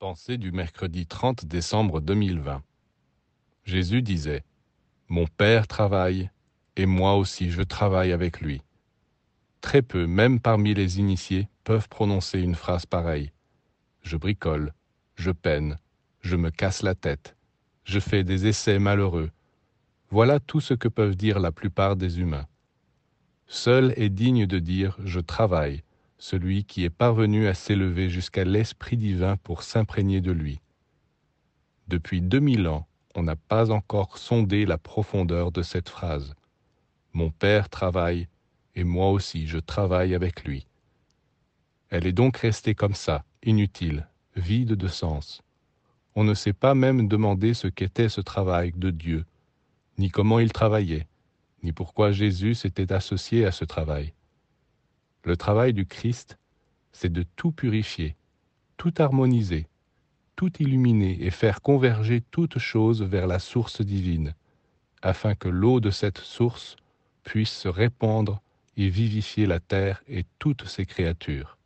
Pensée du mercredi 30 décembre 2020. Jésus disait, Mon Père travaille, et moi aussi je travaille avec lui. Très peu, même parmi les initiés, peuvent prononcer une phrase pareille. Je bricole, je peine, je me casse la tête, je fais des essais malheureux. Voilà tout ce que peuvent dire la plupart des humains. Seul est digne de dire je travaille celui qui est parvenu à s'élever jusqu'à l'Esprit divin pour s'imprégner de lui. Depuis deux mille ans, on n'a pas encore sondé la profondeur de cette phrase. Mon Père travaille, et moi aussi je travaille avec lui. Elle est donc restée comme ça, inutile, vide de sens. On ne sait pas même demander ce qu'était ce travail de Dieu, ni comment il travaillait, ni pourquoi Jésus s'était associé à ce travail. Le travail du Christ, c'est de tout purifier, tout harmoniser, tout illuminer et faire converger toutes choses vers la source divine, afin que l'eau de cette source puisse se répandre et vivifier la terre et toutes ses créatures.